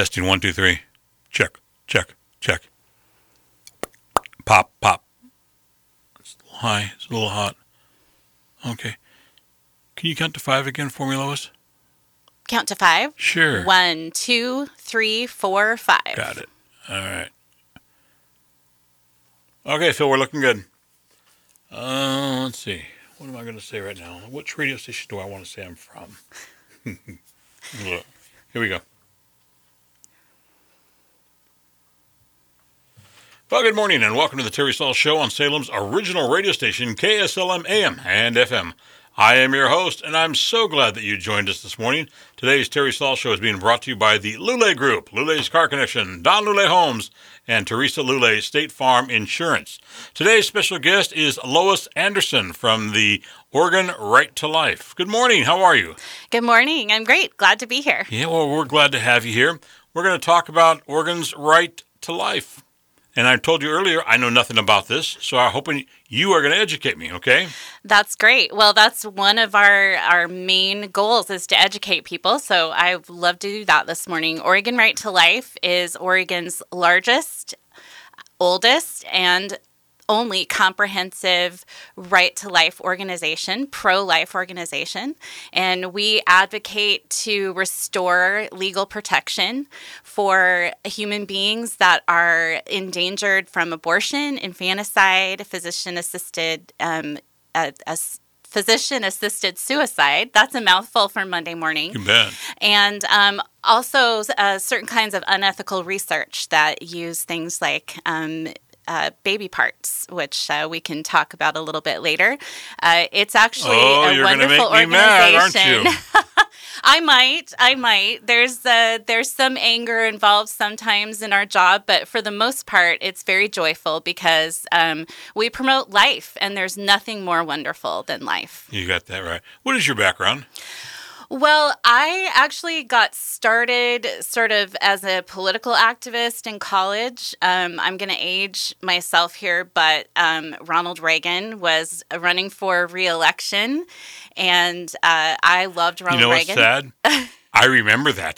Testing one, two, three. Check, check, check. Pop, pop. It's a little high. It's a little hot. Okay. Can you count to five again for me, Lois? Count to five. Sure. One, two, three, four, five. Got it. All right. Okay, so we're looking good. Uh, let's see. What am I going to say right now? Which radio station do I want to say I'm from? Look, Here we go. Well, good morning and welcome to the Terry Saul Show on Salem's original radio station, KSLM AM and FM. I am your host, and I'm so glad that you joined us this morning. Today's Terry Saul Show is being brought to you by the Lule Group, Lule's Car Connection, Don Lule Homes, and Teresa Lule State Farm Insurance. Today's special guest is Lois Anderson from the Oregon Right to Life. Good morning. How are you? Good morning. I'm great. Glad to be here. Yeah, well, we're glad to have you here. We're going to talk about Oregon's right to life. And I told you earlier, I know nothing about this, so I'm hoping you are going to educate me, okay? That's great. Well, that's one of our, our main goals is to educate people. So I'd love to do that this morning. Oregon Right to Life is Oregon's largest, oldest, and only comprehensive right to life organization, pro life organization. And we advocate to restore legal protection for human beings that are endangered from abortion, infanticide, physician assisted. Um, a, a physician assisted suicide. That's a mouthful for Monday morning. You bet. And um, also uh, certain kinds of unethical research that use things like um, uh, baby parts, which uh, we can talk about a little bit later. Uh, it's actually Oh, a wonderful make me mad, aren't organization. you? I might, I might. There's uh, there's some anger involved sometimes in our job, but for the most part, it's very joyful because um, we promote life, and there's nothing more wonderful than life. You got that right. What is your background? Well, I actually got started sort of as a political activist in college. Um, I'm going to age myself here, but um, Ronald Reagan was running for reelection, and uh, I loved Ronald you know what's Reagan. sad? I remember that.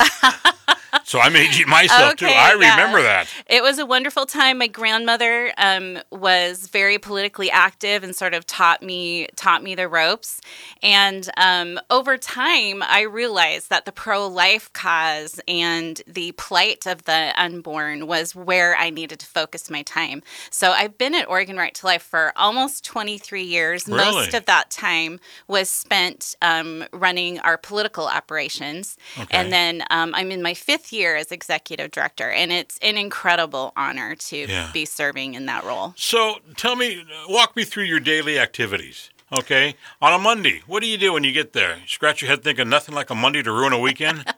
so I'm aging myself too. Okay, I yeah. remember that. It was a wonderful time. My grandmother um, was very politically active and sort of taught me taught me the ropes. And um, over time, I realized that the pro life cause and the plight of the unborn was where I needed to focus my time. So I've been at Oregon Right to Life for almost 23 years. Really? Most of that time was spent um, running our political operations. Okay. And then um, I'm in my fifth year as executive director, and it's an incredible honor to Yeah. be serving in that role. So tell me, walk me through your daily activities. Okay, on a Monday, what do you do when you get there? You scratch your head thinking nothing like a Monday to ruin a weekend.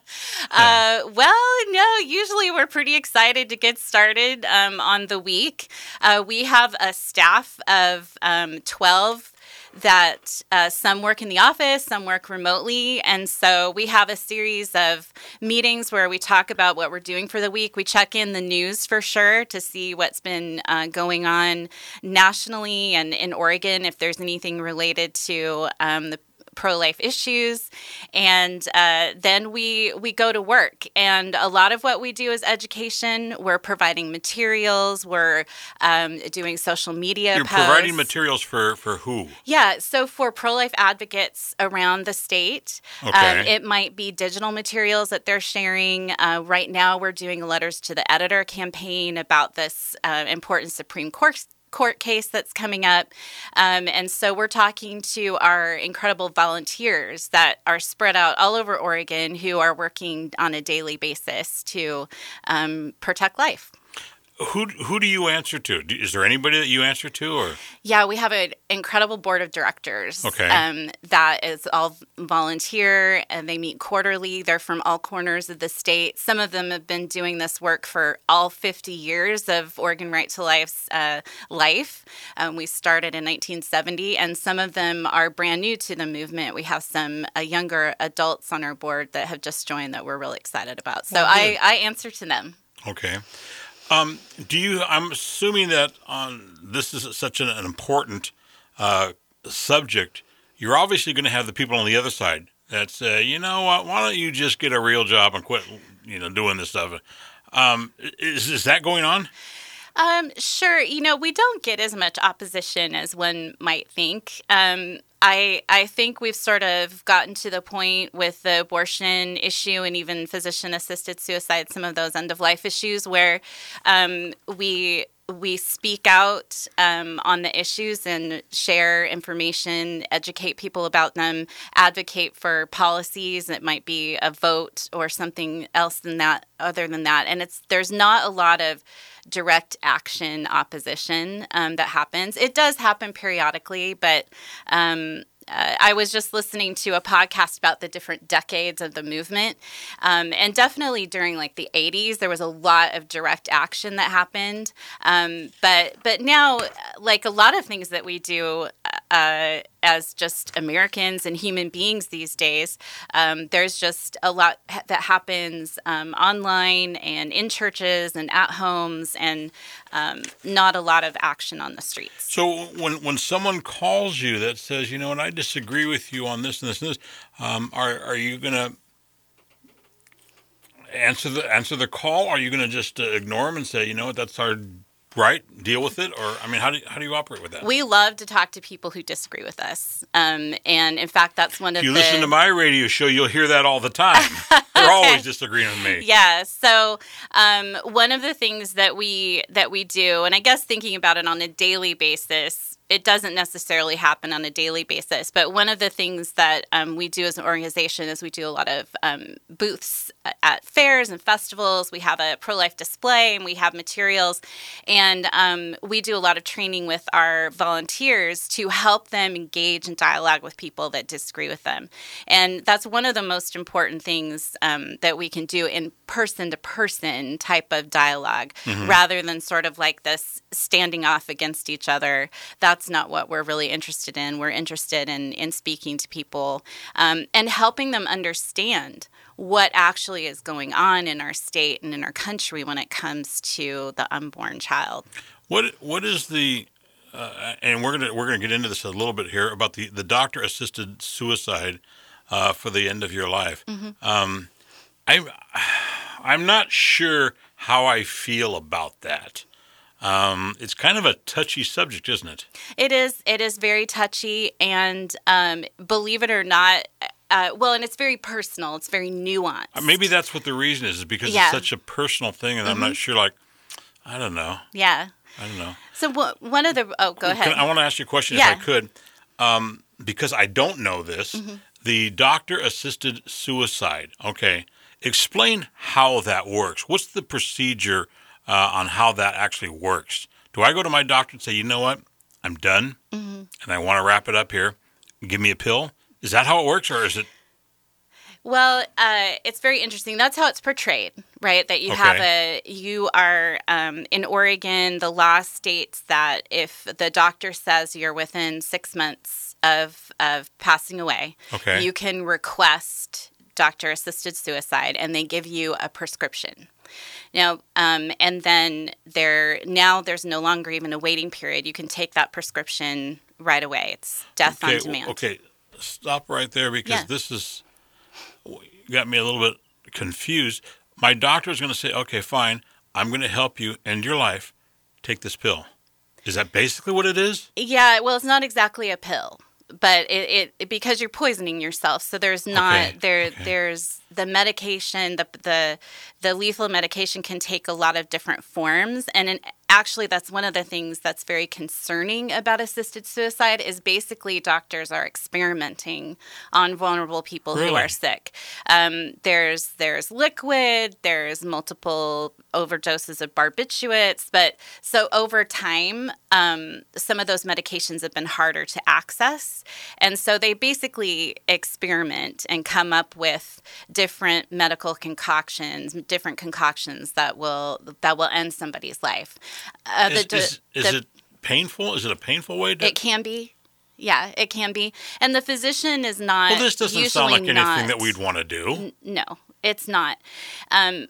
Uh, well, no, usually we're pretty excited to get started um, on the week. Uh, we have a staff of um, 12 that uh, some work in the office, some work remotely. And so we have a series of meetings where we talk about what we're doing for the week. We check in the news for sure to see what's been uh, going on nationally and in Oregon, if there's anything related to um, the pro-life issues and uh, then we we go to work and a lot of what we do is education we're providing materials we're um, doing social media You're posts. providing materials for for who? Yeah, so for pro life advocates around the state, um, Okay. it might be digital materials that they're sharing. Uh, right now, we're doing letters to the editor campaign about this uh, important Supreme Court. Court case that's coming up. Um, and so we're talking to our incredible volunteers that are spread out all over Oregon who are working on a daily basis to um, protect life. Who who do you answer to? Is there anybody that you answer to, or Yeah, we have an incredible board of directors. Okay. Um, that is all volunteer and they meet quarterly. They're from all corners of the state. Some of them have been doing this work for all 50 years of Oregon Right to Life's uh, life. Um, we started in 1970, and some of them are brand new to the movement. We have some uh, younger adults on our board that have just joined that we're really excited about. So Well, I. I answer to them. okay? Um, do you? I'm assuming that on this is such an, an important uh, subject. You're obviously going to have the people on the other side that say, you know what? Why don't you just get a real job and quit you know doing this stuff. Um, is is that going on? Um, sure. You know, we don't get as much opposition as one might think. Um, I I think we've sort of gotten to the point with the abortion issue and even physician assisted suicide, some of those end of life issues, where um, we we speak out um, on the issues and share information, educate people about them, advocate for policies. It might be a vote or something else than that, other than that. And it's there's not a lot of direct action opposition um, that happens. It does happen periodically, but um, uh, I was just listening to a podcast about the different decades of the movement, um, and definitely during like the '80s, there was a lot of direct action that happened. Um, but but now, like a lot of things that we do uh, as just Americans and human beings these days, um, there's just a lot that happens um, online and in churches and at homes, and um, not a lot of action on the streets. So when when someone calls you that says, you know, and I disagree with you on this and this and this, um, are are you to answer the answer the call? Are you going to just uh, ignore them and say, you know what, that's our right? Deal with it? Or i mean how do, how do you operate with that? We love to talk to people who disagree with us. Um, and in fact that's one of if you the... listen to my radio show you'll hear that all the time. They're always disagreeing with me. Yeah. So um, one of the things that we that we do and i guess thinking about it on a daily basis it doesn't necessarily happen on a daily basis, but one of the things that um, we do as an organization is we do a lot of um, booths at fairs and festivals. We have a pro life display and we have materials, and um, we do a lot of training with our volunteers to help them engage in dialogue with people that disagree with them. And that's one of the most important things um, that we can do in person to person type of dialog mm-hmm. rather than sort of like this standing off against each other. That's not what we're really interested in. We're interested in, in speaking to people um, and helping them understand what actually is going on in our state and in our country when it comes to the unborn child. What what is the uh, and we're gonna we're gonna get into this a little bit here about the the doctor assisted suicide uh, for the end of your life. Mm-hmm. Um, I'm I'm not sure how I feel about that. Um, it's kind of a touchy subject, isn't it? It is. It is very touchy, and um, believe it or not, uh, well, and it's very personal. It's very nuanced. Uh, maybe that's what the reason is, is because yeah. it's such a personal thing, and mm-hmm. I'm not mm-hmm. sure. Like, I don't know. Yeah. I don't know. So what, one of the oh, go ahead. I want to ask you a question yeah. if I could, um, because I don't know this. Mm-hmm. The doctor assisted suicide. Okay, explain how that works. What's the procedure? uh, on how that actually works. Do I go to my doctor and say, you know what, I'm done mm-hmm. and I want to wrap it up here? Give me a pill. Is that how it works, or is it? Well, uh, it's very interesting. That's how it's portrayed, right? That you okay. have a, you are um, in Oregon. The law states that if the doctor says you're within six months of of passing away, okay. you can request doctor assisted suicide, and they give you a prescription. Now, um, and then there now there's no longer even a waiting period. You can take that prescription right away. It's death okay, on demand. Okay, stop right there because yeah. this is got me a little bit confused. My doctor is going to say, "Okay, fine, I'm going to help you end your life. Take this pill." Is that basically what it is? Yeah, well, it's not exactly a pill but it, it, because you're poisoning yourself so there's not okay. there okay. there's the medication the the the lethal medication can take a lot of different forms and in, actually that's one of the things that's very concerning about assisted suicide is basically doctors are experimenting on vulnerable people really? who are sick. Um, there's there's liquid there's multiple overdoses of barbiturates but so over time um, some of those medications have been harder to access. And so they basically experiment and come up with different medical concoctions different concoctions that will that will end somebody's life uh, is, the, is, is the, it painful? Is it a painful way to? It can be. Yeah, it can be. And the physician is not. Well, this doesn't sound like anything not, that we'd want to do. N- no, it's not. Um,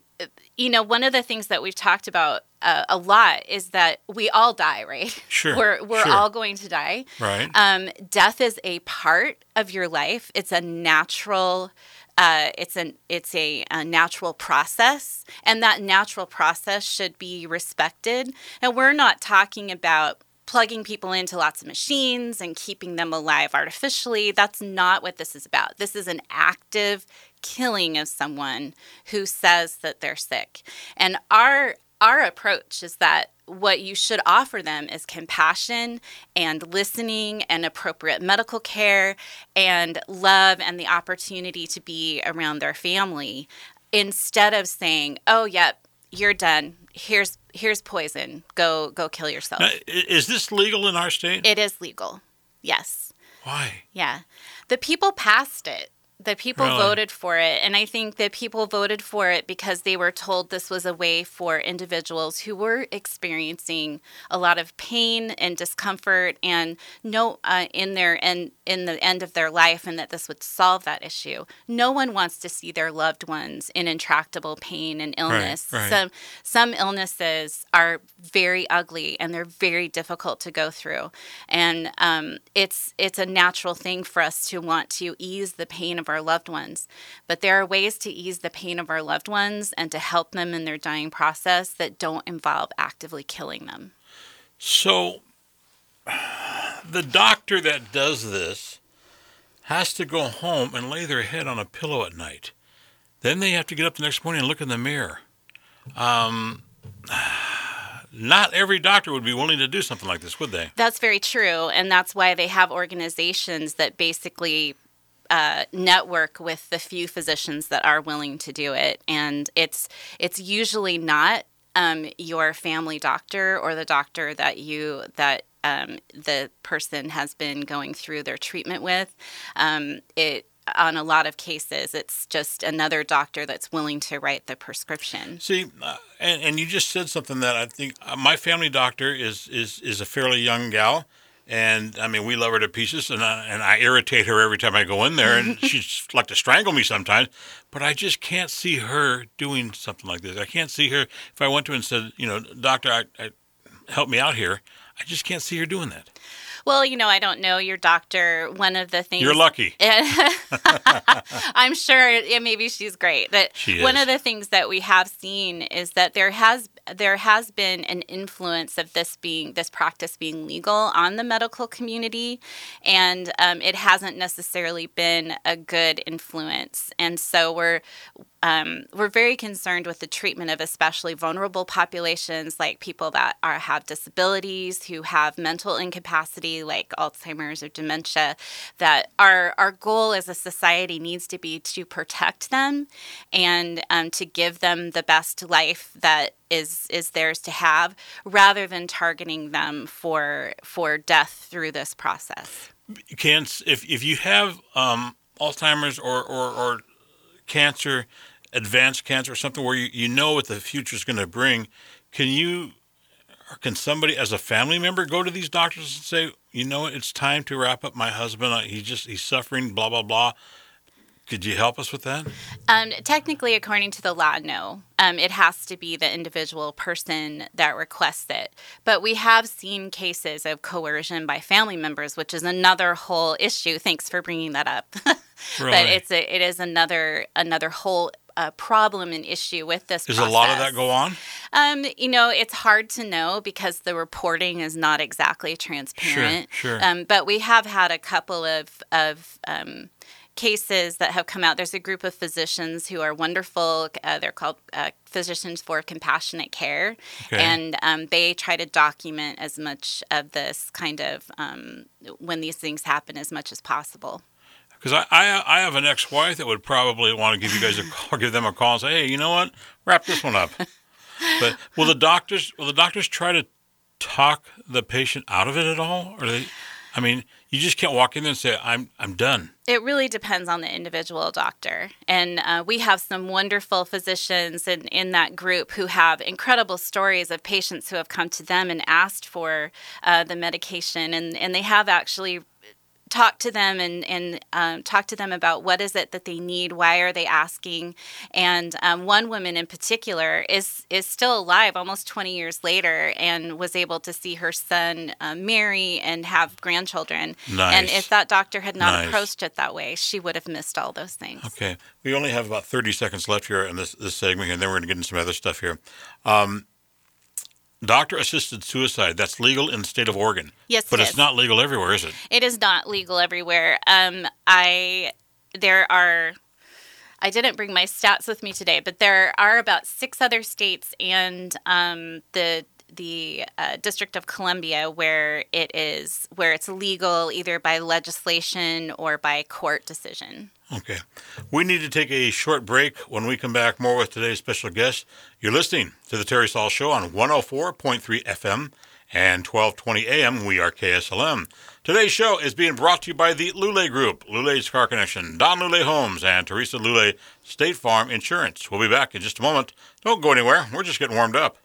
you know, one of the things that we've talked about uh, a lot is that we all die, right? Sure. we're we're sure. all going to die. Right. Um, death is a part of your life. It's a natural uh, it's an it's a, a, natural process, and that natural process should be respected. And we're not talking about plugging people into lots of machines and keeping them alive artificially. That's not what this is about. This is an active killing of someone who says that they're sick. And our our approach is that what you should offer them is compassion and listening and appropriate medical care and love and the opportunity to be around their family instead of saying, "Oh, yep, you're done. Here's here's poison. Go go kill yourself." Now, is this legal in our state? It is legal. Yes. Why? Yeah. The people passed it the people really? voted for it. And I think that people voted for it because they were told this was a way for individuals who were experiencing a lot of pain and discomfort and no uh, in their and in the end of their life and that this would solve that issue. No one wants to see their loved ones in intractable pain and illness. Right, right. Some some illnesses are very ugly and they're very difficult to go through. And um, it's it's a natural thing for us to want to ease the pain of our loved ones. But there are ways to ease the pain of our loved ones and to help them in their dying process that don't involve actively killing them. So the doctor that does this has to go home and lay their head on a pillow at night. Then they have to get up the next morning and look in the mirror. Um, not every doctor would be willing to do something like this, would they? That's very true. And that's why they have organizations that basically uh, network with the few physicians that are willing to do it. And it's, it's usually not um, your family doctor or the doctor that you that um, the person has been going through their treatment with. Um, it on a lot of cases, it's just another doctor that's willing to write the prescription. See, uh, and, and you just said something that I think uh, my family doctor is is is a fairly young gal, and I mean we love her to pieces, and I, and I irritate her every time I go in there, and she's like to strangle me sometimes. But I just can't see her doing something like this. I can't see her if I went to her and said, you know, doctor, I, I help me out here. I just can't see her doing that. Well, you know, I don't know your doctor. One of the things you're lucky. I'm sure maybe she's great. But she one of the things that we have seen is that there has there has been an influence of this being this practice being legal on the medical community, and um, it hasn't necessarily been a good influence. And so we're um, we're very concerned with the treatment of especially vulnerable populations, like people that are have disabilities, who have mental incapacity, like Alzheimer's or dementia. That our our goal as a society needs to be to protect them and um, to give them the best life that is is theirs to have, rather than targeting them for for death through this process. Can if if you have um, Alzheimer's or, or, or cancer advanced cancer or something where you, you know what the future is going to bring, can you or can somebody as a family member go to these doctors and say, you know, it's time to wrap up my husband. He just he's suffering, blah blah blah. Could you help us with that? Um, technically, according to the law, no. Um, it has to be the individual person that requests it. But we have seen cases of coercion by family members, which is another whole issue. Thanks for bringing that up. really? But it's a, it is another another whole a problem and issue with this. Does process. a lot of that go on? Um, you know, it's hard to know because the reporting is not exactly transparent. Sure, sure. Um, but we have had a couple of of um, cases that have come out. There's a group of physicians who are wonderful. Uh, they're called uh, Physicians for Compassionate Care, okay. and um, they try to document as much of this kind of um, when these things happen as much as possible. Because I, I, I have an ex-wife that would probably want to give you guys a call, give them a call and say, hey, you know what, wrap this one up. but will the doctors will the doctors try to talk the patient out of it at all, or they? I mean, you just can't walk in there and say, "I'm I'm done." It really depends on the individual doctor, and uh, we have some wonderful physicians in in that group who have incredible stories of patients who have come to them and asked for uh, the medication, and and they have actually talk to them and, and um, talk to them about what is it that they need why are they asking and um, one woman in particular is is still alive almost 20 years later and was able to see her son uh, marry and have grandchildren Nice. and if that doctor had not Nice. approached it that way she would have missed all those things Okay. We only have about 30 seconds left here in this, this segment, and then we're going to get into some other stuff here. Um, Doctor assisted suicide, that's legal in the state of Oregon. Yes, But it it's is. not legal everywhere, is it? It is not legal everywhere. Um, I there are. I didn't bring my stats with me today, but there are about six other states and um, the the uh, District of Columbia where it is where it's legal either by legislation or by court decision. Okay. We need to take a short break. When we come back, more with today's special guest. You're listening to the Terry Saul Show on 104.3 FM and 1220 AM. We are KSLM. Today's show is being brought to you by the Lule Group, Lule's Car Connection, Don Lule Homes, and Teresa Lule State Farm Insurance. We'll be back in just a moment. Don't go anywhere. We're just getting warmed up.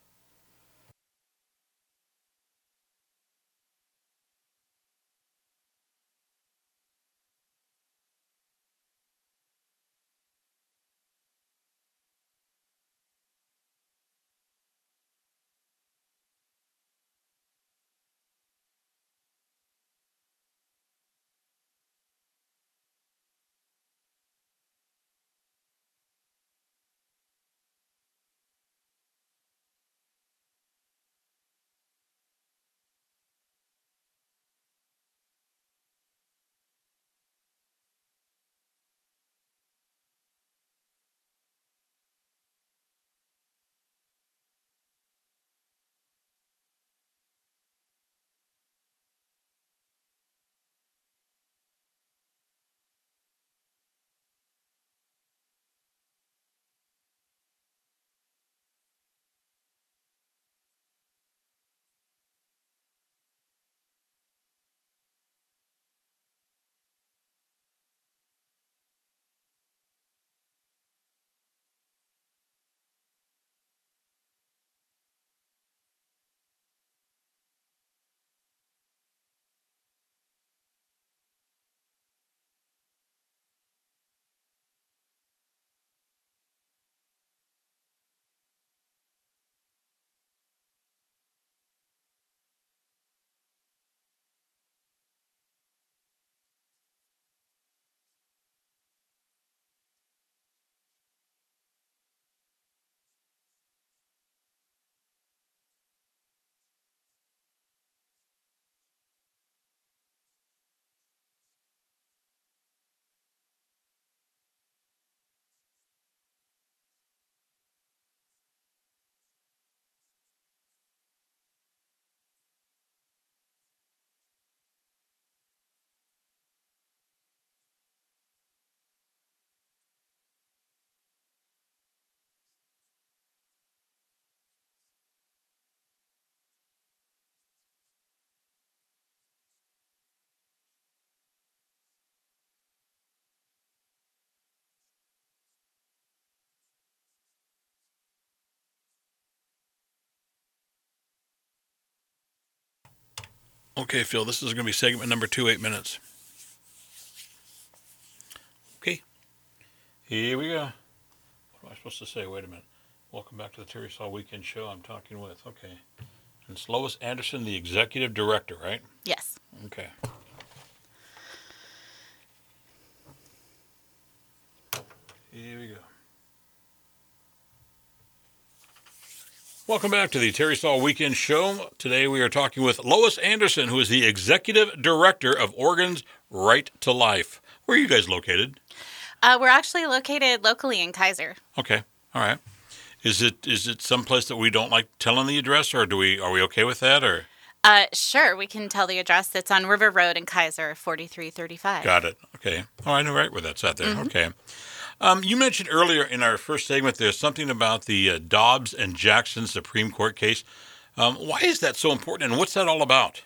Okay, Phil, this is going to be segment number two, eight minutes. Okay, here we go. What am I supposed to say? Wait a minute. Welcome back to the Terry Saul Weekend Show. I'm talking with, okay. And it's Lois Anderson, the executive director, right? Yes. Okay. Here we go. Welcome back to the Terry Saul Weekend Show. Today we are talking with Lois Anderson, who is the executive director of Oregon's Right to Life. Where are you guys located? Uh, we're actually located locally in Keizer. Okay, all right. Is it is it someplace that we don't like telling the address, or do we are we okay with that? Or Uh, sure, we can tell the address. It's on River Road in Keizer, 4335. Got it. Okay. Oh, I know right where that's at there. Okay. Um, you mentioned earlier in our first segment there's something about the uh, Dobbs and Jackson Supreme Court case. Um, why is that so important, and what's that all about?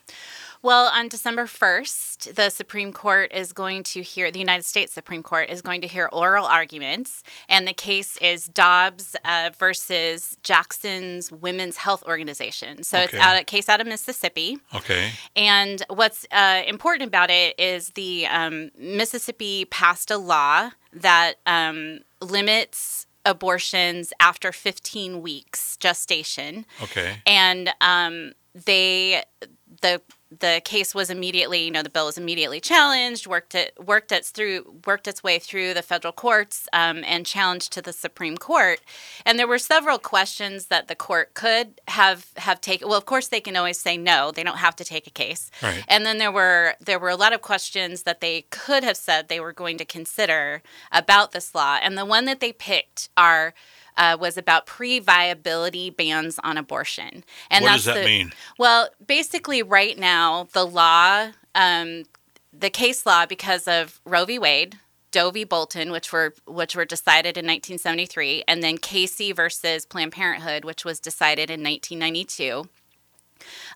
Well, on December 1st, the Supreme Court is going to hear, the United States Supreme Court is going to hear oral arguments, and the case is Dobbs uh, versus Jackson's Women's Health Organization. So Okay. it's out, a case out of Mississippi. Okay. And what's uh, important about it is the um, Mississippi passed a law that um, limits abortions after 15 weeks gestation Okay. and um, they the the case was immediately you know the bill was immediately challenged worked it worked its through worked its way through the federal courts um, and challenged to the supreme court. And there were several questions that the court could have have taken well of course they can always say no they don't have to take a case. Right. and then there were there were a lot of questions that they could have said they were going to consider about this law. And the one that they picked are uh, was about pre-viability bans on abortion and what that's does that the, mean? well, basically, right now, the law, um, the case law, because of Roe v. Wade, Doe v. Bolton, which were which were decided in 1973, and then Casey versus Planned Parenthood, which was decided in 1992.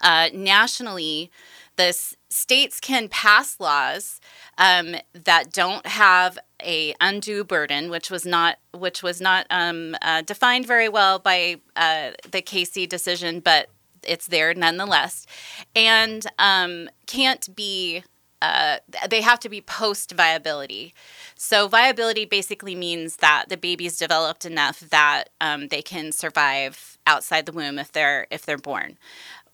Uh, nationally, the s- states can pass laws um, that don't have a undue burden, which was not which was not um, uh, defined very well by uh, the Casey decision, but it's there nonetheless, and um, can't be. Uh, they have to be post viability. So viability basically means that the baby's developed enough that um, they can survive outside the womb if they're if they're born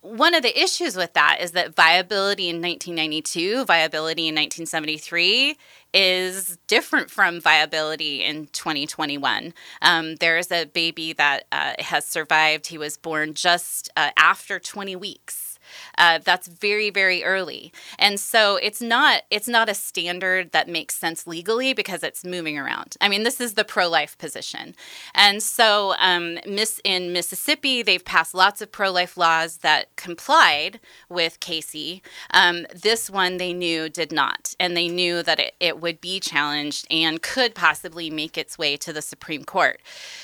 one of the issues with that is that viability in 1992, viability in 1973 is different from viability in 2021. Um, there is a baby that uh, has survived. He was born just uh, after 20 weeks. Uh, that's very very early. And so it's not it's not a standard that makes sense legally because it's moving around. I mean this is the pro-life position. And so um, miss in mississippi they've passed lots of pro-life laws that complied with casey. Um, this one they knew did not. And they knew that it, it would be challenged and could possibly make its way to the supreme court.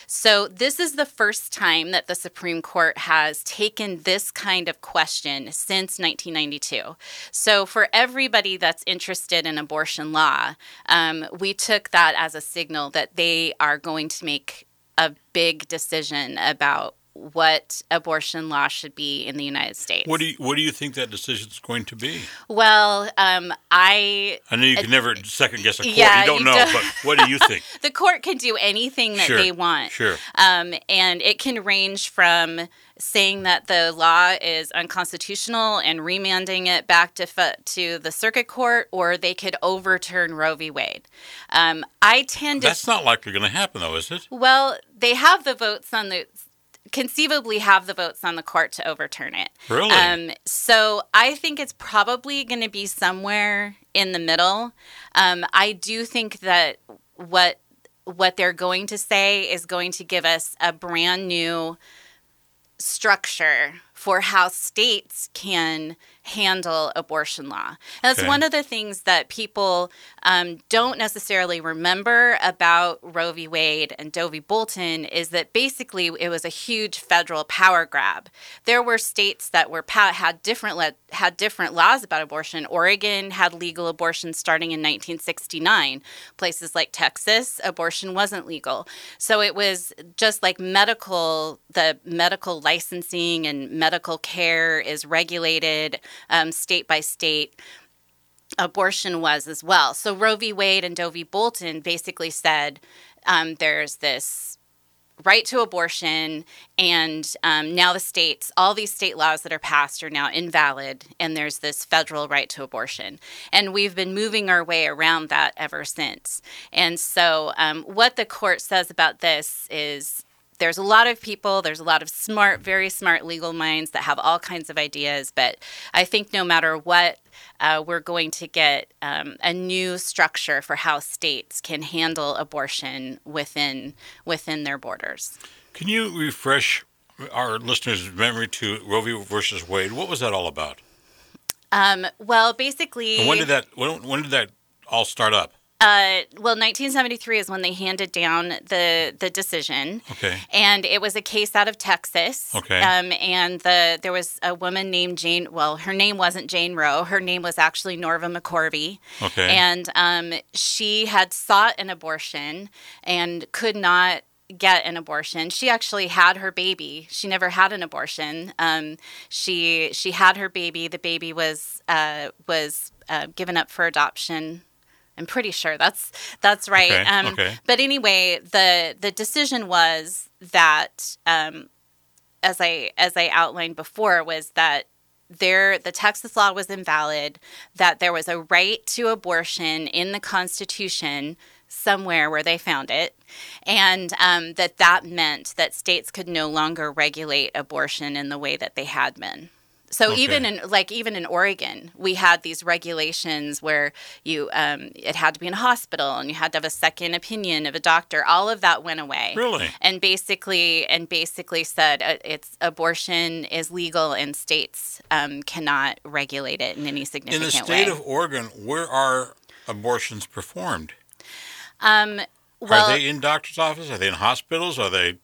So this is the first time that the supreme court has taken this kind of question since 1992. So, for everybody that's interested in abortion law, um, we took that as a signal that they are going to make a big decision about what abortion law should be in the United States. What do you What do you think that decision is going to be? well, um, I I know you can never second guess a court. Yeah, you don't you know, don't- but what do you think? the court can do anything that Sure, they want. sure. Um, and it can range from saying that the law is unconstitutional and remanding it back to to the circuit court, or they could overturn Roe v. Wade. Um, I tend to That's not likely going to happen, though, is it? well, they have the votes on the conceivably have the votes on the court to overturn it. Really? Um, so I think it's probably going to be somewhere in the middle. Um, I do think that what what they're going to say is going to give us a brand new structure for how states can handle abortion law. And that's Okay. one of the things that people um, don't necessarily remember about Roe v. Wade and Doe v. Bolton is that basically it was a huge federal power grab. There were states that were had different le- had different laws about abortion. Oregon had legal abortion starting in 1969. Places like Texas, abortion wasn't legal. So it was just like medical the medical licensing and medical care is regulated um, state by state abortion was as well. So Roe v. Wade and Doe v. Bolton basically said um, there's this right to abortion, and um, now the states, all these state laws that are passed are now invalid, and there's this federal right to abortion. And we've been moving our way around that ever since. And so, um, what the court says about this is there's a lot of people, there's a lot of smart, very smart legal minds that have all kinds of ideas. But I think no matter what, uh, we're going to get um, a new structure for how states can handle abortion within within their borders. Can you refresh our listeners' memory to Roe v. versus Wade? What was that all about? Um, well, basically, And when did that when, when did that all start up? Uh, well, 1973 is when they handed down the the decision. Okay. And it was a case out of Texas. Okay. Um, and the there was a woman named Jane. Well, her name wasn't Jane Roe. Her name was actually Norma McCorvey. Okay. And um, she had sought an abortion and could not get an abortion. She actually had her baby. She never had an abortion. Um, she she had her baby. The baby was uh, was uh, given up for adoption. I'm pretty sure that's that's right. Okay, Um, okay. But anyway, the the decision was that, um, as I as I outlined before, was that there the Texas law was invalid. That there was a right to abortion in the Constitution somewhere where they found it, and um, that that meant that states could no longer regulate abortion in the way that they had been. So Okay. even in like even in Oregon, we had these regulations where you um, it had to be in a hospital and you had to have a second opinion of a doctor. All of that went away. Really? And basically and basically said uh, it's abortion is legal and states um, cannot regulate it in any significant way. In the state way. of Oregon, where are abortions performed? um, well, are they in doctor's office? Are they in hospitals? Are they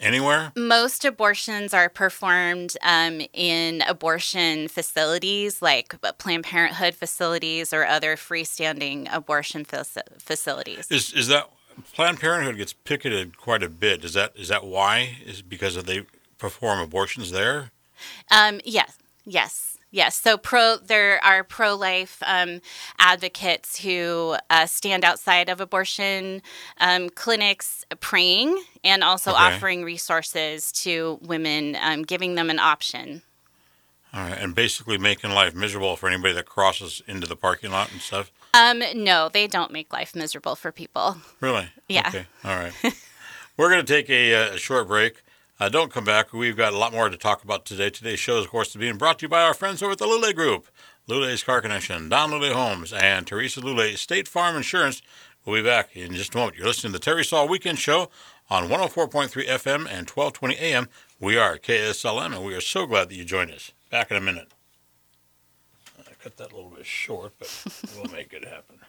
anywhere? most abortions are performed um, in abortion facilities like Planned Parenthood facilities or other freestanding abortion faci- facilities. Is is that Planned Parenthood gets picketed quite a bit? Is that is that why? Is because of they perform abortions there? Um, yes, yes, yes. So pro, there are pro-life um, advocates who uh, stand outside of abortion um, clinics, praying and also Okay. offering resources to women, um, giving them an option. All right, and basically making life miserable for anybody that crosses into the parking lot and stuff. Um, no, they don't make life miserable for people. Really? Yeah. Okay. All right. We're going to take a, uh, short break. Uh, don't come back. We've got a lot more to talk about today. Today's show, is, of course, is being brought to you by our friends over at the Lule Group, Lule's Car Connection, Don Lule Homes, and Teresa Lule State Farm Insurance. We'll be back in just a moment. You're listening to the Terry Saul Weekend Show on 104.3 FM and 1220 AM. We are KSLM, and we are so glad that you joined us. Back in a minute. I cut that a little bit short, but we'll make it happen.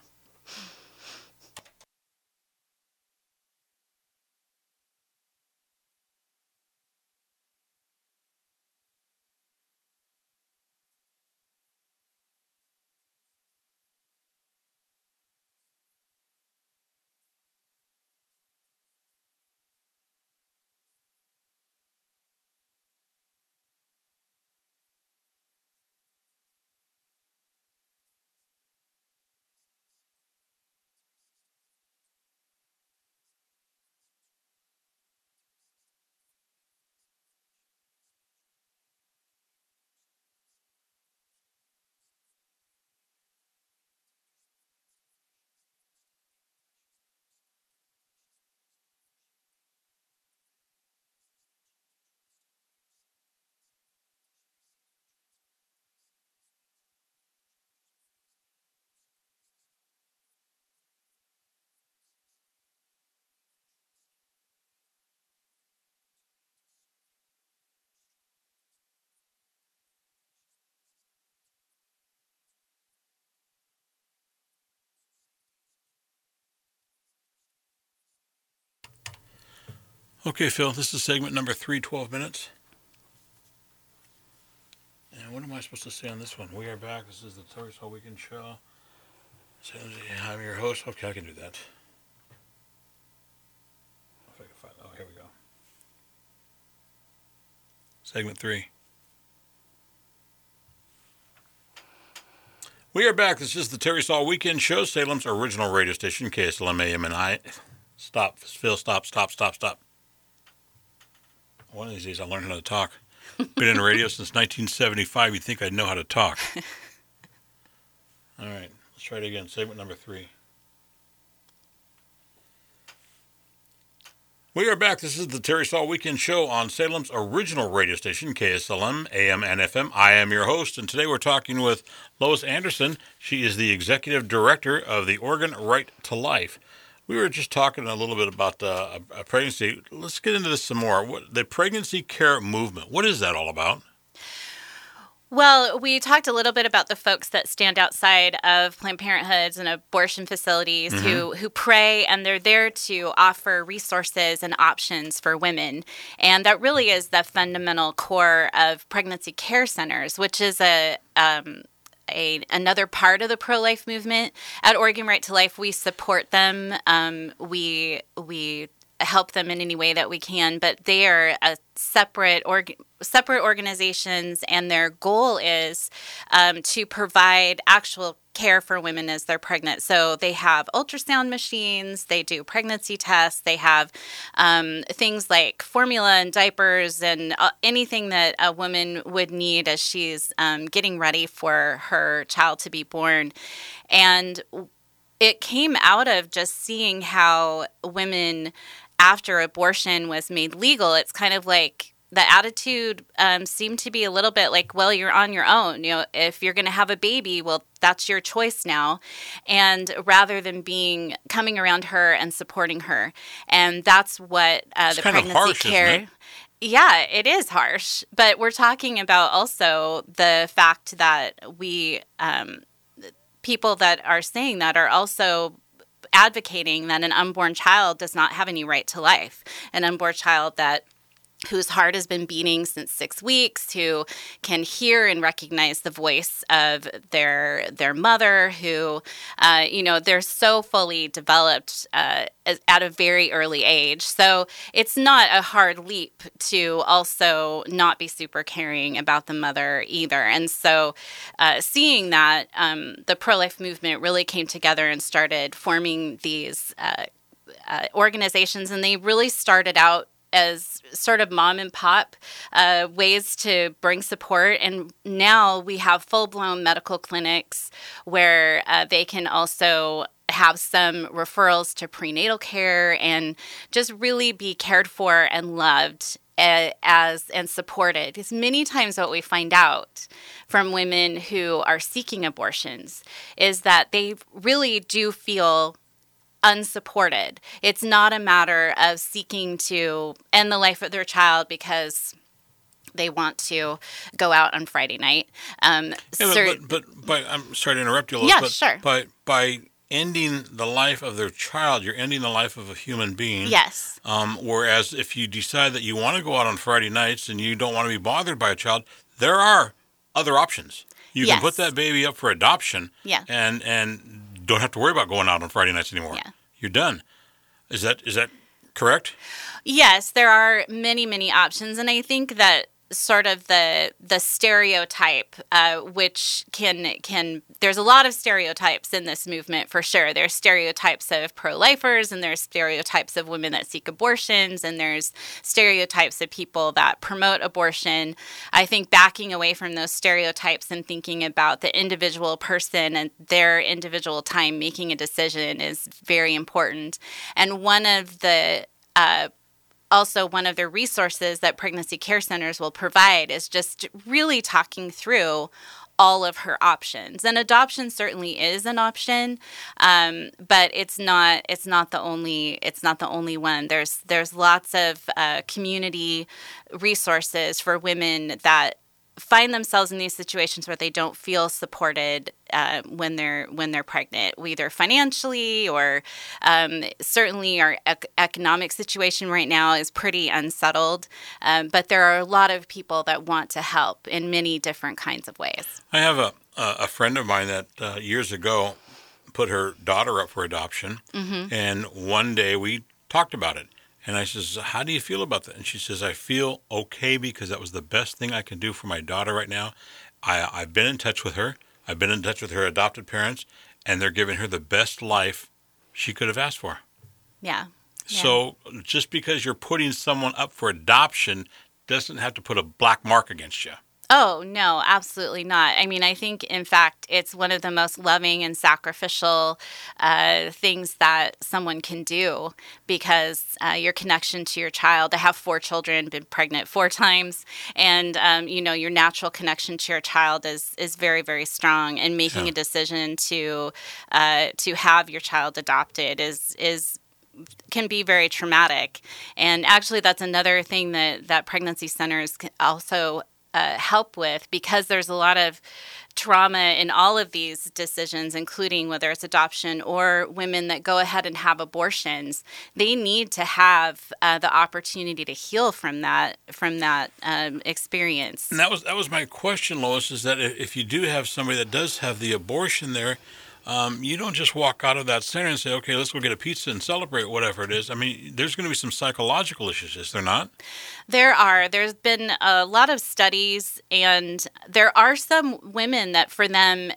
Okay, Phil, this is segment number three, 12 minutes. And what am I supposed to say on this one? We are back. This is the Terry Saul Weekend Show. I'm your host. Okay, I can do that. If I can find, oh, here we go. Segment three. We are back. This is the Terry Saul Weekend Show, Salem's original radio station, KSLM AM and I. Stop, Phil, stop, stop, stop, stop. One of these days I'll learn how to talk. Been in radio since 1975. You'd think I'd know how to talk. All right, let's try it again. Segment number three. We are back. This is the Terry Saul Weekend Show on Salem's original radio station, KSLM, AM, and FM. I am your host, and today we're talking with Lois Anderson. She is the executive director of the Oregon Right to Life. We were just talking a little bit about uh, a, pregnancy. Let's get into this some more. What, the pregnancy care movement. What is that all about? Well, we talked a little bit about the folks that stand outside of Planned Parenthoods and abortion facilities mm-hmm. who who pray and they're there to offer resources and options for women. And that really is the fundamental core of pregnancy care centers, which is a um, a, another part of the pro life movement at Oregon Right to Life. We support them. Um, we we help them in any way that we can, but they are a separate org- separate organizations, and their goal is um, to provide actual care for women as they're pregnant. So they have ultrasound machines, they do pregnancy tests, they have um, things like formula and diapers and uh, anything that a woman would need as she's um, getting ready for her child to be born. And it came out of just seeing how women after abortion was made legal, it's kind of like the attitude um, seemed to be a little bit like, well, you're on your own. You know, if you're going to have a baby, well, that's your choice now. And rather than being coming around her and supporting her, and that's what uh, the pregnancy harsh, care. Yeah, it is harsh, but we're talking about also the fact that we um, people that are saying that are also advocating that an unborn child does not have any right to life, an unborn child that whose heart has been beating since six weeks, who can hear and recognize the voice of their their mother, who, uh, you know, they're so fully developed uh, at a very early age. So it's not a hard leap to also not be super caring about the mother either. And so, uh, seeing that, um, the pro life movement really came together and started forming these. Uh, uh, organizations, and they really started out as sort of mom and pop uh, ways to bring support. And now we have full blown medical clinics where uh, they can also have some referrals to prenatal care and just really be cared for and loved uh, as and supported because many times what we find out from women who are seeking abortions is that they really do feel unsupported. It's not a matter of seeking to end the life of their child because they want to go out on Friday night. Um, yeah, but, but, but, but, I'm sorry to interrupt you, Liz, yeah, but, sure. But by ending the life of their child, you're ending the life of a human being. Yes. Um, whereas if you decide that you want to go out on Friday nights and you don't want to be bothered by a child, there are other options. You yes. can put that baby up for adoption. Yeah. And and don't have to worry about going out on Friday nights anymore. Yeah. You're done. Is that is that correct? Yes, there are many many options, and I think that sort of the the stereotype uh, which can can there's a lot of stereotypes in this movement for sure. There's stereotypes of pro-lifers and there's stereotypes of women that seek abortions and there's stereotypes of people that promote abortion. I think backing away from those stereotypes and thinking about the individual person and their individual time making a decision is very important. And one of the uh, also one of the resources that pregnancy care centers will provide is just really talking through all of her options. And adoption certainly is an option um, but it's not it's not the only it's not the only one. There's there's lots of uh, community resources for women that find themselves in these situations where they don't feel supported uh, when they're when they're pregnant, either financially or um, certainly our ec- economic situation right now is pretty unsettled. Um, but there are a lot of people that want to help in many different kinds of ways. I have a a friend of mine that uh, years ago put her daughter up for adoption, mm-hmm. and one day we talked about it. And I says, How do you feel about that? And she says, I feel okay because that was the best thing I can do for my daughter right now. I, I've been in touch with her. I've been in touch with her adopted parents, and they're giving her the best life she could have asked for. Yeah. yeah. So just because you're putting someone up for adoption doesn't have to put a black mark against you. Oh, no, absolutely not. I mean, I think, in fact, it's one of the most loving and sacrificial uh, things that someone can do because uh, your connection to your child. I have four children, been pregnant four times, and, um, you know, your natural connection to your child is, is very, very strong. And making yeah. a decision to, uh, to have your child adopted is, is can be very traumatic. And actually, that's another thing that, that pregnancy centers also uh, help with because there's a lot of trauma in all of these decisions, including whether it's adoption or women that go ahead and have abortions. They need to have uh, the opportunity to heal from that from that um, experience. And that was that was my question, Lois. Is that if you do have somebody that does have the abortion there, um, you don't just walk out of that center and say, okay, let's go get a pizza and celebrate whatever it is. I mean, there's going to be some psychological issues, is there not? There are. There's been a lot of studies, and there are some women that for them,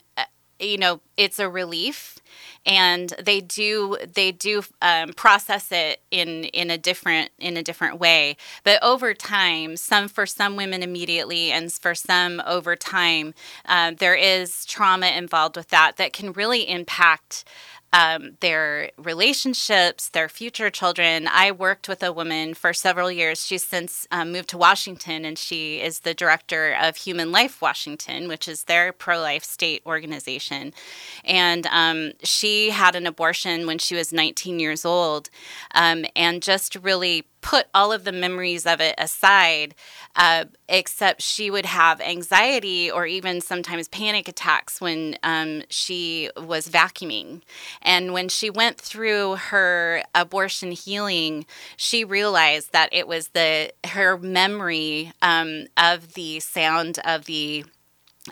you know, it's a relief. And they do they do um, process it in in a different in a different way. But over time some for some women immediately and for some over time uh, there is trauma involved with that that can really impact um, their relationships, their future children. I worked with a woman for several years. She's since um, moved to Washington, and she is the director of Human Life Washington, which is their pro life state organization. And um, she had an abortion when she was 19 years old, um, and just really put all of the memories of it aside, uh, except she would have anxiety or even sometimes panic attacks when um, she was vacuuming. And when she went through her abortion healing, she realized that it was the her memory um, of the sound of the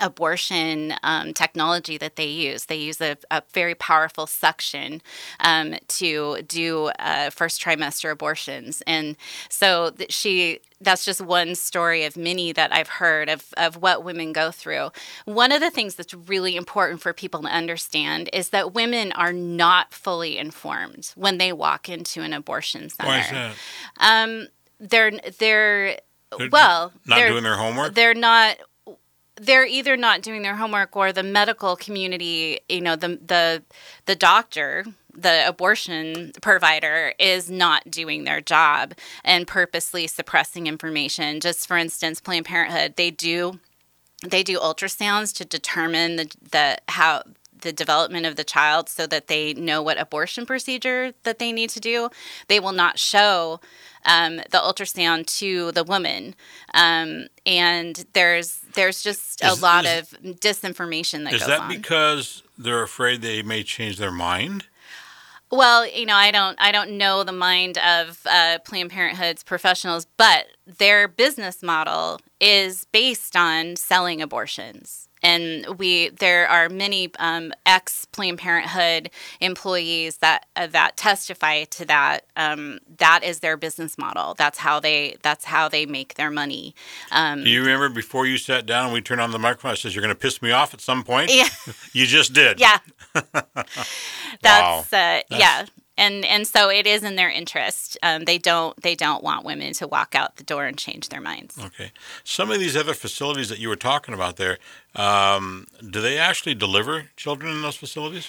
abortion um, technology that they use. They use a, a very powerful suction um, to do uh, first trimester abortions, and so th- she. That's just one story of many that I've heard of, of what women go through. One of the things that's really important for people to understand is that women are not fully informed when they walk into an abortion center. Why is that? Um, they're they're, They're well Not they're, doing their homework? they're not they're either not doing their homework or the medical community you know the the the doctor the abortion provider is not doing their job and purposely suppressing information. Just for instance planned parenthood they do they do ultrasounds to determine the, the how the development of the child so that they know what abortion procedure that they need to do. They will not show um, the ultrasound to the woman. Um, and there's there's just a Is- lot is- of disinformation that Is goes Is that on because they're afraid they may change their mind? Well, you know, I don't, I don't know the mind of uh, Planned Parenthood's professionals, but their business model is based on selling abortions. And we, there are many um, ex Planned Parenthood employees that uh, that testify to that. Um, that is their business model. That's how they, that's how they make their money. Um, Do you remember before you sat down and we turned on the microphone, I said, You're going to piss me off at some point? yeah. You just did. Yeah. That's, uh, yeah. And and so it is in their interest. Um, they don't they don't want women to walk out the door and change their minds. Okay. Some of these other facilities that you were talking about there, um, do they actually deliver children in those facilities?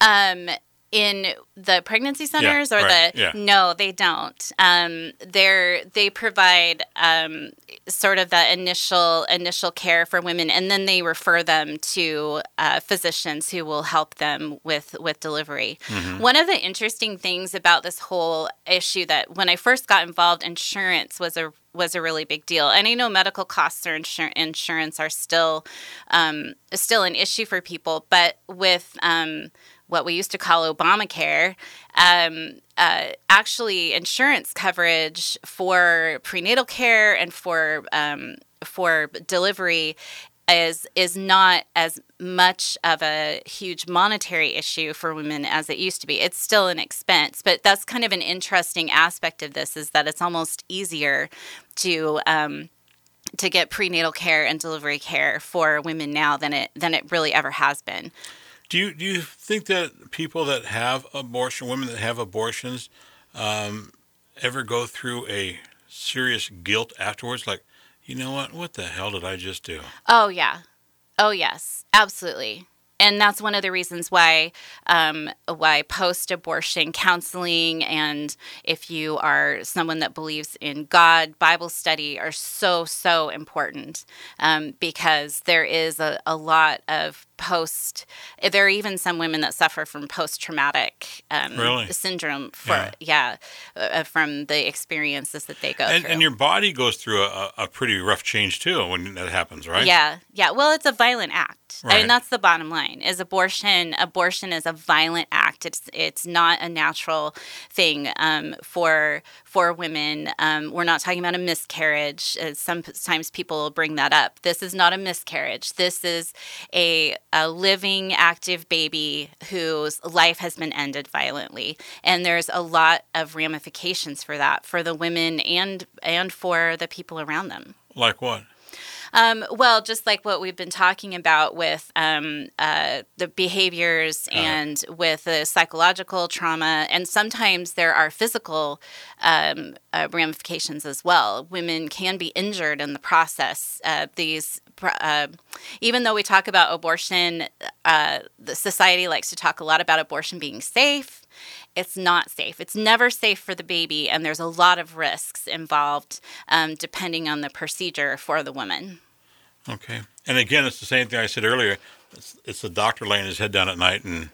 Um, in the pregnancy centers or right, the yeah. no, they don't. Um, they're they provide um, sort of the initial initial care for women, and then they refer them to uh, physicians who will help them with with delivery. One of the interesting things about this whole issue that when I first got involved, insurance was a was a really big deal, and I know medical costs or insur- insurance are still um, still an issue for people, but with um, what we used to call Obamacare, um, uh, actually insurance coverage for prenatal care and for um, for delivery is is not as much of a huge monetary issue for women as it used to be. It's still an expense, but that's kind of an interesting aspect of this is that it's almost easier to um, to get prenatal care and delivery care for women now than it than it really ever has been. Do you do you think that people that have abortion, women that have abortions, um, ever go through a serious guilt afterwards? Like, you know what? What the hell did I just do? Oh yeah. Oh yes, absolutely. And that's one of the reasons why um, why post-abortion counseling and if you are someone that believes in God, Bible study are so so important um, because there is a, a lot of post there are even some women that suffer from post-traumatic um, Really? syndrome for yeah, uh, from the experiences that they go And, through and your body goes through a, a pretty rough change too when that happens, right? Yeah, yeah. Well, it's a violent act. I Right. mean, that's the bottom line. Is abortion? Abortion is a violent act. It's it's not a natural thing um, for for women. Um, we're not talking about a miscarriage. Uh, sometimes people bring that up. This is not a miscarriage. This is a a living, active baby whose life has been ended violently, and there's a lot of ramifications for that for the women and and for the people around them. Like what? Um, well, just like what we've been talking about with um, uh, the behaviors and with the psychological trauma, and sometimes there are physical um, uh, ramifications as well. Women can be injured in the process. Uh, these, uh, even though we talk about abortion, uh, the society likes to talk a lot about abortion being safe. It's not safe. It's never safe for the baby, and there's a lot of risks involved um, depending on the procedure for the woman. Okay. And again, it's the same thing I said earlier. It's, it's the doctor laying his head down at night and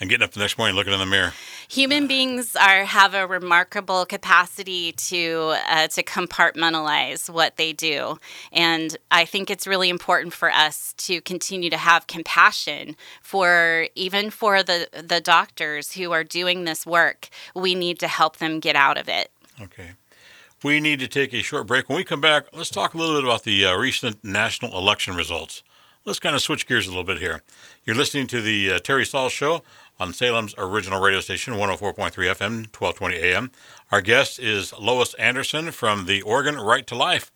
and getting up the next morning looking in the mirror. Human beings are have a remarkable capacity to uh, to compartmentalize what they do, and I think it's really important for us to continue to have compassion for even for the the doctors who are doing this work. We need to help them get out of it. Okay. We need to take a short break. When we come back, let's talk a little bit about the uh, recent national election results. Let's kind of switch gears a little bit here. You're listening to the uh, Terry Saul Show on Salem's original radio station, 104.3 FM, 1220 AM. Our guest is Lois Anderson from the Oregon Right to Life.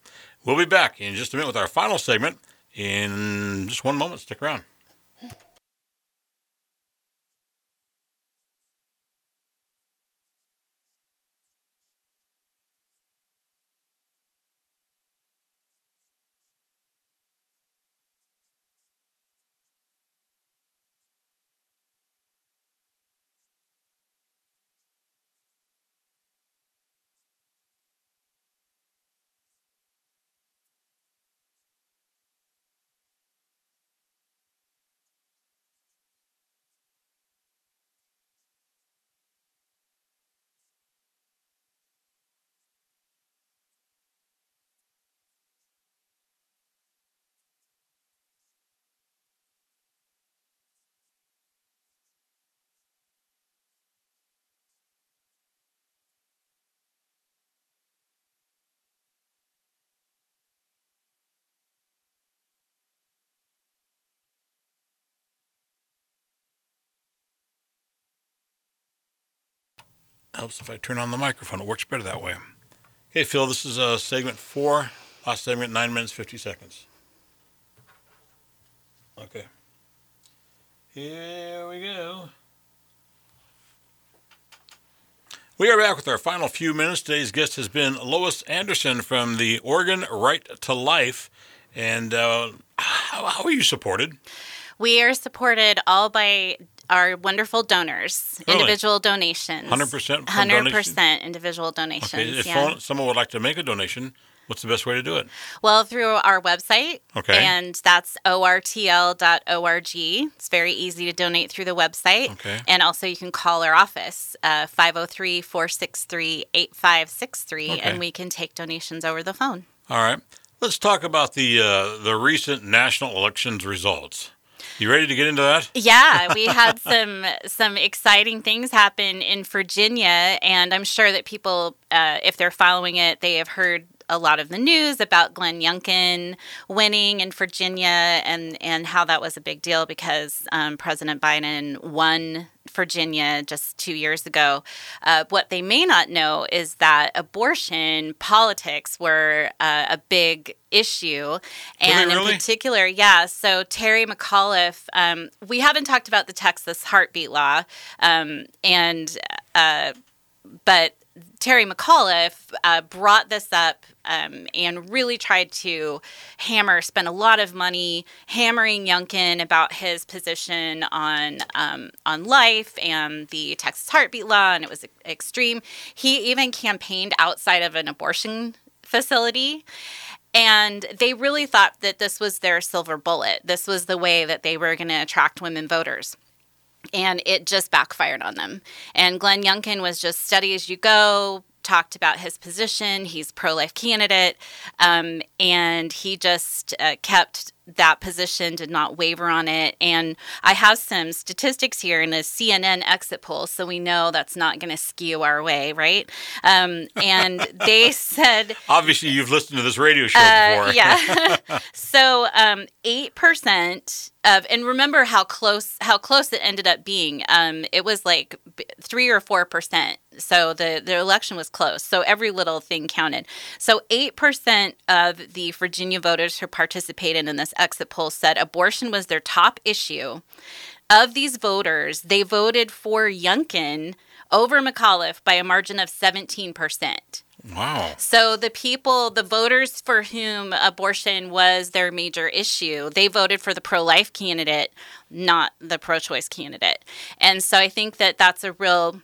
We'll be back in just a minute with our final segment in just one moment. Stick around. Helps if I turn on the microphone. It works better that way. Okay, Phil, this is uh, segment four. Last segment, nine minutes, 50 seconds. Okay. Here we go. We are back with our final few minutes. Today's guest has been Lois Anderson from the Oregon Right to Life. And uh, how, how are you supported? We are supported all by our wonderful donors, Really? individual donations. 100% from Hundred donation? percent individual donations. Okay, if yeah. someone would like to make a donation, what's the best way to do it? Well, through our website. Okay. And that's ortl.org. It's very easy to donate through the website. Okay. And also, you can call our office, uh, 503 463 8563, and we can take donations over the phone. All right. Let's talk about the uh, the recent national elections results. You ready to get into that? Yeah, we had some some exciting things happen in Virginia, and I'm sure that people, uh, if they're following it, they have heard a lot of the news about Glenn Youngkin winning in Virginia, and and how that was a big deal because um, President Biden won Virginia just two years ago. Uh, what they may not know is that abortion politics were uh, a big issue, and really? in particular, yeah. So Terry McAuliffe, um, we haven't talked about the Texas heartbeat law, um, and uh, but Terry McAuliffe uh, brought this up um, and really tried to hammer, spend a lot of money hammering Youngkin about his position on um, on life and the Texas heartbeat law, and it was extreme. He even campaigned outside of an abortion facility. And they really thought that this was their silver bullet. This was the way that they were going to attract women voters and it just backfired on them. And Glenn Youngkin was just steady as you go, talked about his position. He's pro-life candidate, um, and he just uh, kept that position, did not waver on it. And I have some statistics here in a CNN exit poll, so we know that's not going to skew our way, right? Um, and they said, obviously, you've listened to this radio show uh, before. yeah. so um, eight percent of, and remember how close how close it ended up being. Um, it was like three or four percent. So the the election was close. So every little thing counted. So eight percent of the Virginia voters who participated in this exit poll said abortion was their top issue. Of these voters, they voted for Youngkin over McAuliffe by a margin of 17%. Wow. So the people, the voters for whom abortion was their major issue, they voted for the pro life candidate, not the pro choice candidate. And so I think that that's a real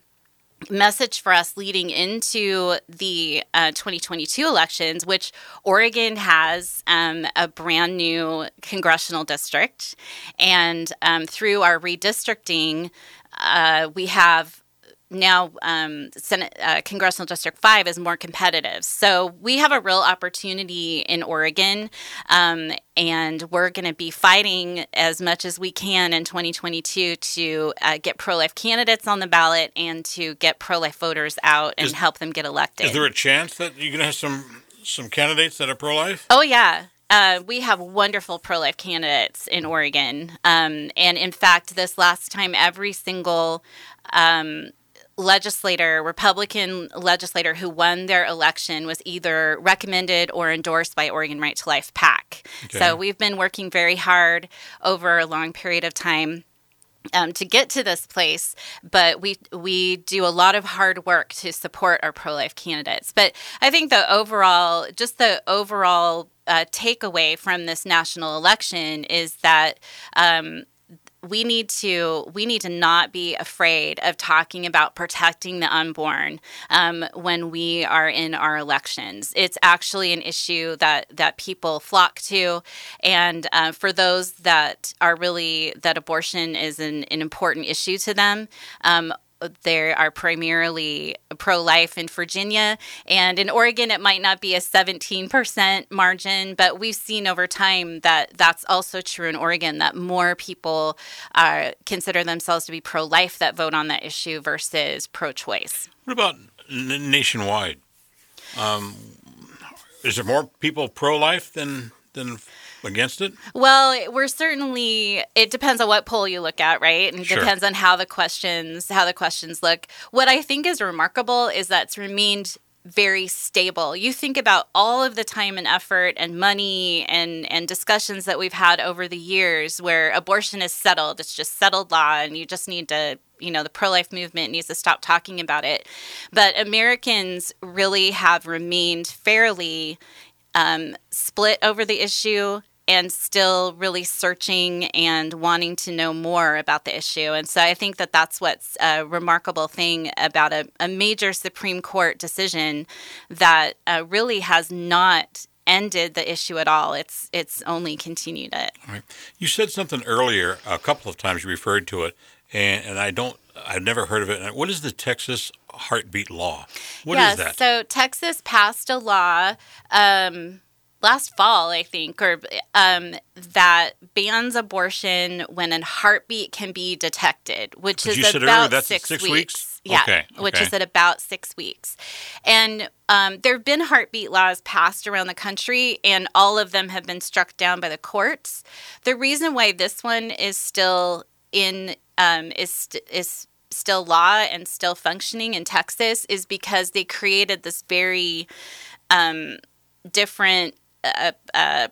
message for us leading into the uh, 2022 elections, which Oregon has um, a brand new congressional district. And um, through our redistricting, uh, we have now um, Senate uh, Congressional District Five is more competitive. So we have a real opportunity in Oregon, um, and we're going to be fighting as much as we can in 2022 to uh, get pro-life candidates on the ballot and to get pro-life voters out and is, help them get elected. Is there a chance that you're going to have some some candidates that are pro-life? Oh yeah. Uh, we have wonderful pro life candidates in Oregon. Um, and in fact, this last time, every single um, legislator, Republican legislator who won their election was either recommended or endorsed by Oregon Right to Life PAC. Okay. So we've been working very hard over a long period of time. Um, to get to this place, but we we do a lot of hard work to support our pro life candidates. But I think the overall, just the overall uh, takeaway from this national election is that um, we need to we need to not be afraid of talking about protecting the unborn um, when we are in our elections. It's actually an issue that that people flock to, and uh, for those that are really that abortion is an, an important issue to them. Um, they are primarily pro life in Virginia. And in Oregon, it might not be a 17% margin, but we've seen over time that that's also true in Oregon, that more people uh, consider themselves to be pro life that vote on that issue versus pro choice. What about n- nationwide? Um, is there more people pro life than, than against it? Well, we're certainly. It depends on what poll you look at, right? And it sure. depends on how the questions how the questions look. What I think is remarkable is that it's remained very stable. You think about all of the time and effort and money and and discussions that we've had over the years where abortion is settled. It's just settled law and you just need to you know the pro-life movement needs to stop talking about it but americans really have remained fairly um, split over the issue and still really searching and wanting to know more about the issue. And so I think that that's what's a remarkable thing about a, a major Supreme Court decision that uh, really has not ended the issue at all. It's it's only continued it. Right. You said something earlier, a couple of times you referred to it, and, and I don't I've never heard of it. What is the Texas heartbeat law? What yes, is that? So Texas passed a law um, last fall, I think, or um, that bans abortion when a heartbeat can be detected, which is about earlier that's six, six weeks. weeks? Yeah, Okay, which is at about six weeks. And um, there have been heartbeat laws passed around the country, and all of them have been struck down by the courts. The reason why this one is still in um, is st- is still law and still functioning in Texas is because they created this very um, different uh, uh,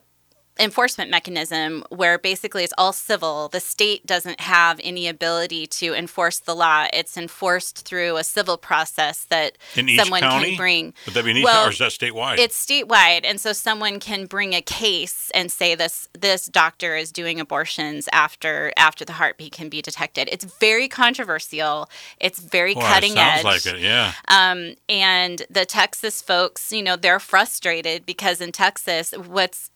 enforcement mechanism where basically it's all civil. The state doesn't have any ability to enforce the law. It's enforced through a civil process that someone county? can bring. Would that be in Well, or is that statewide? It's statewide, and so someone can bring a case and say this this doctor is doing abortions after after the heartbeat can be detected. It's very controversial. It's very Boy, cutting it sounds edge. like it. Yeah. Um, and the Texas folks, you know, they're frustrated because in Texas, what's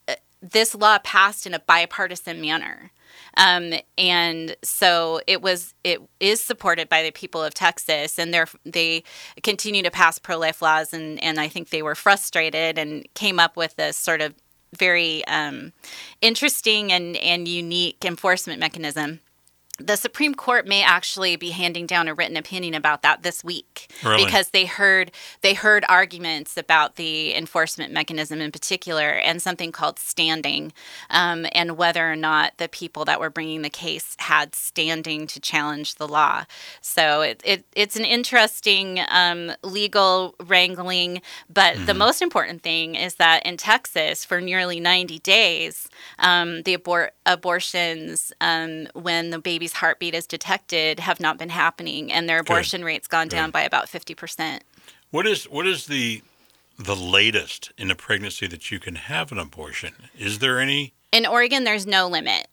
this law passed in a bipartisan manner. Um, and so it was it is supported by the people of Texas and they're they continue to pass pro life laws and, and I think they were frustrated and came up with this sort of very um, interesting and, and unique enforcement mechanism. The Supreme Court may actually be handing down a written opinion about that this week Really? because they heard they heard arguments about the enforcement mechanism in particular and something called standing um, and whether or not the people that were bringing the case had standing to challenge the law. So it, it it's an interesting um, legal wrangling, but the most important thing is that in Texas for nearly 90 days, um, the abort abortions um, when the baby's heartbeat is detected have not been happening, and their abortion rate's gone down by about 50 percent. What is what is the the latest in a pregnancy that you can have an abortion? Is there any? In Oregon, there's no limit.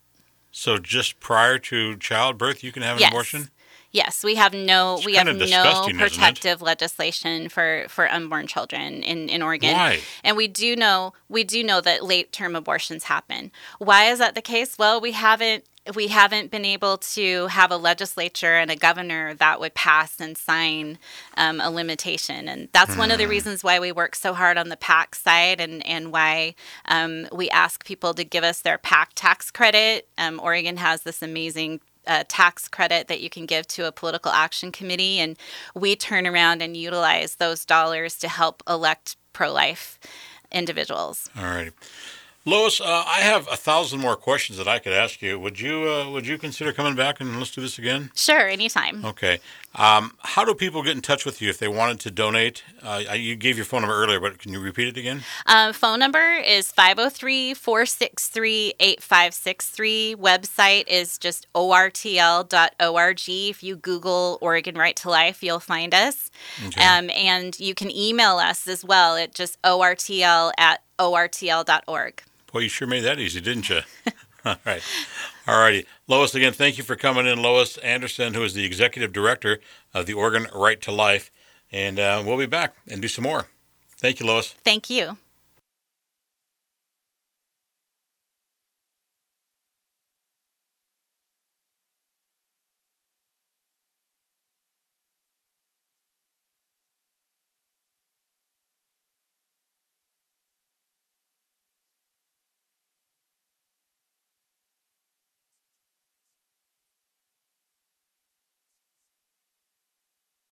So just prior to childbirth, you can have an Yes. abortion. Yes, we have no It's we have no disgusting, isn't it? protective legislation for for unborn children in in Oregon. Why? And we do know we do know that late term abortions happen. Why is that the case? Well, we haven't we haven't been able to have a legislature and a governor that would pass and sign um, a limitation, and that's one of Hmm. the reasons why we work so hard on the PAC side, and and why um, we ask people to give us their PAC tax credit. Um, Oregon has this amazing uh, tax credit that you can give to a political action committee, and we turn around and utilize those dollars to help elect pro-life individuals. All right. Lois, uh, I have a thousand more questions that I could ask you. Would you uh, would you consider coming back and let's do this again? Sure, anytime. Okay. Um, how do people get in touch with you if they wanted to donate? Uh, I- you gave your phone number earlier, but can you repeat it again? Um, phone number is 503 463 8563. Website is just ortl.org. If you Google Oregon Right to Life, you'll find us. Okay. Um, and you can email us as well at just ortl at ortl.org. Boy, you sure made that easy, didn't you? All right. All righty. Lois, again, thank you for coming in. Lois Anderson, who is the executive director of the Oregon Right to Life. And uh, we'll be back and do some more. Thank you, Lois. Thank you.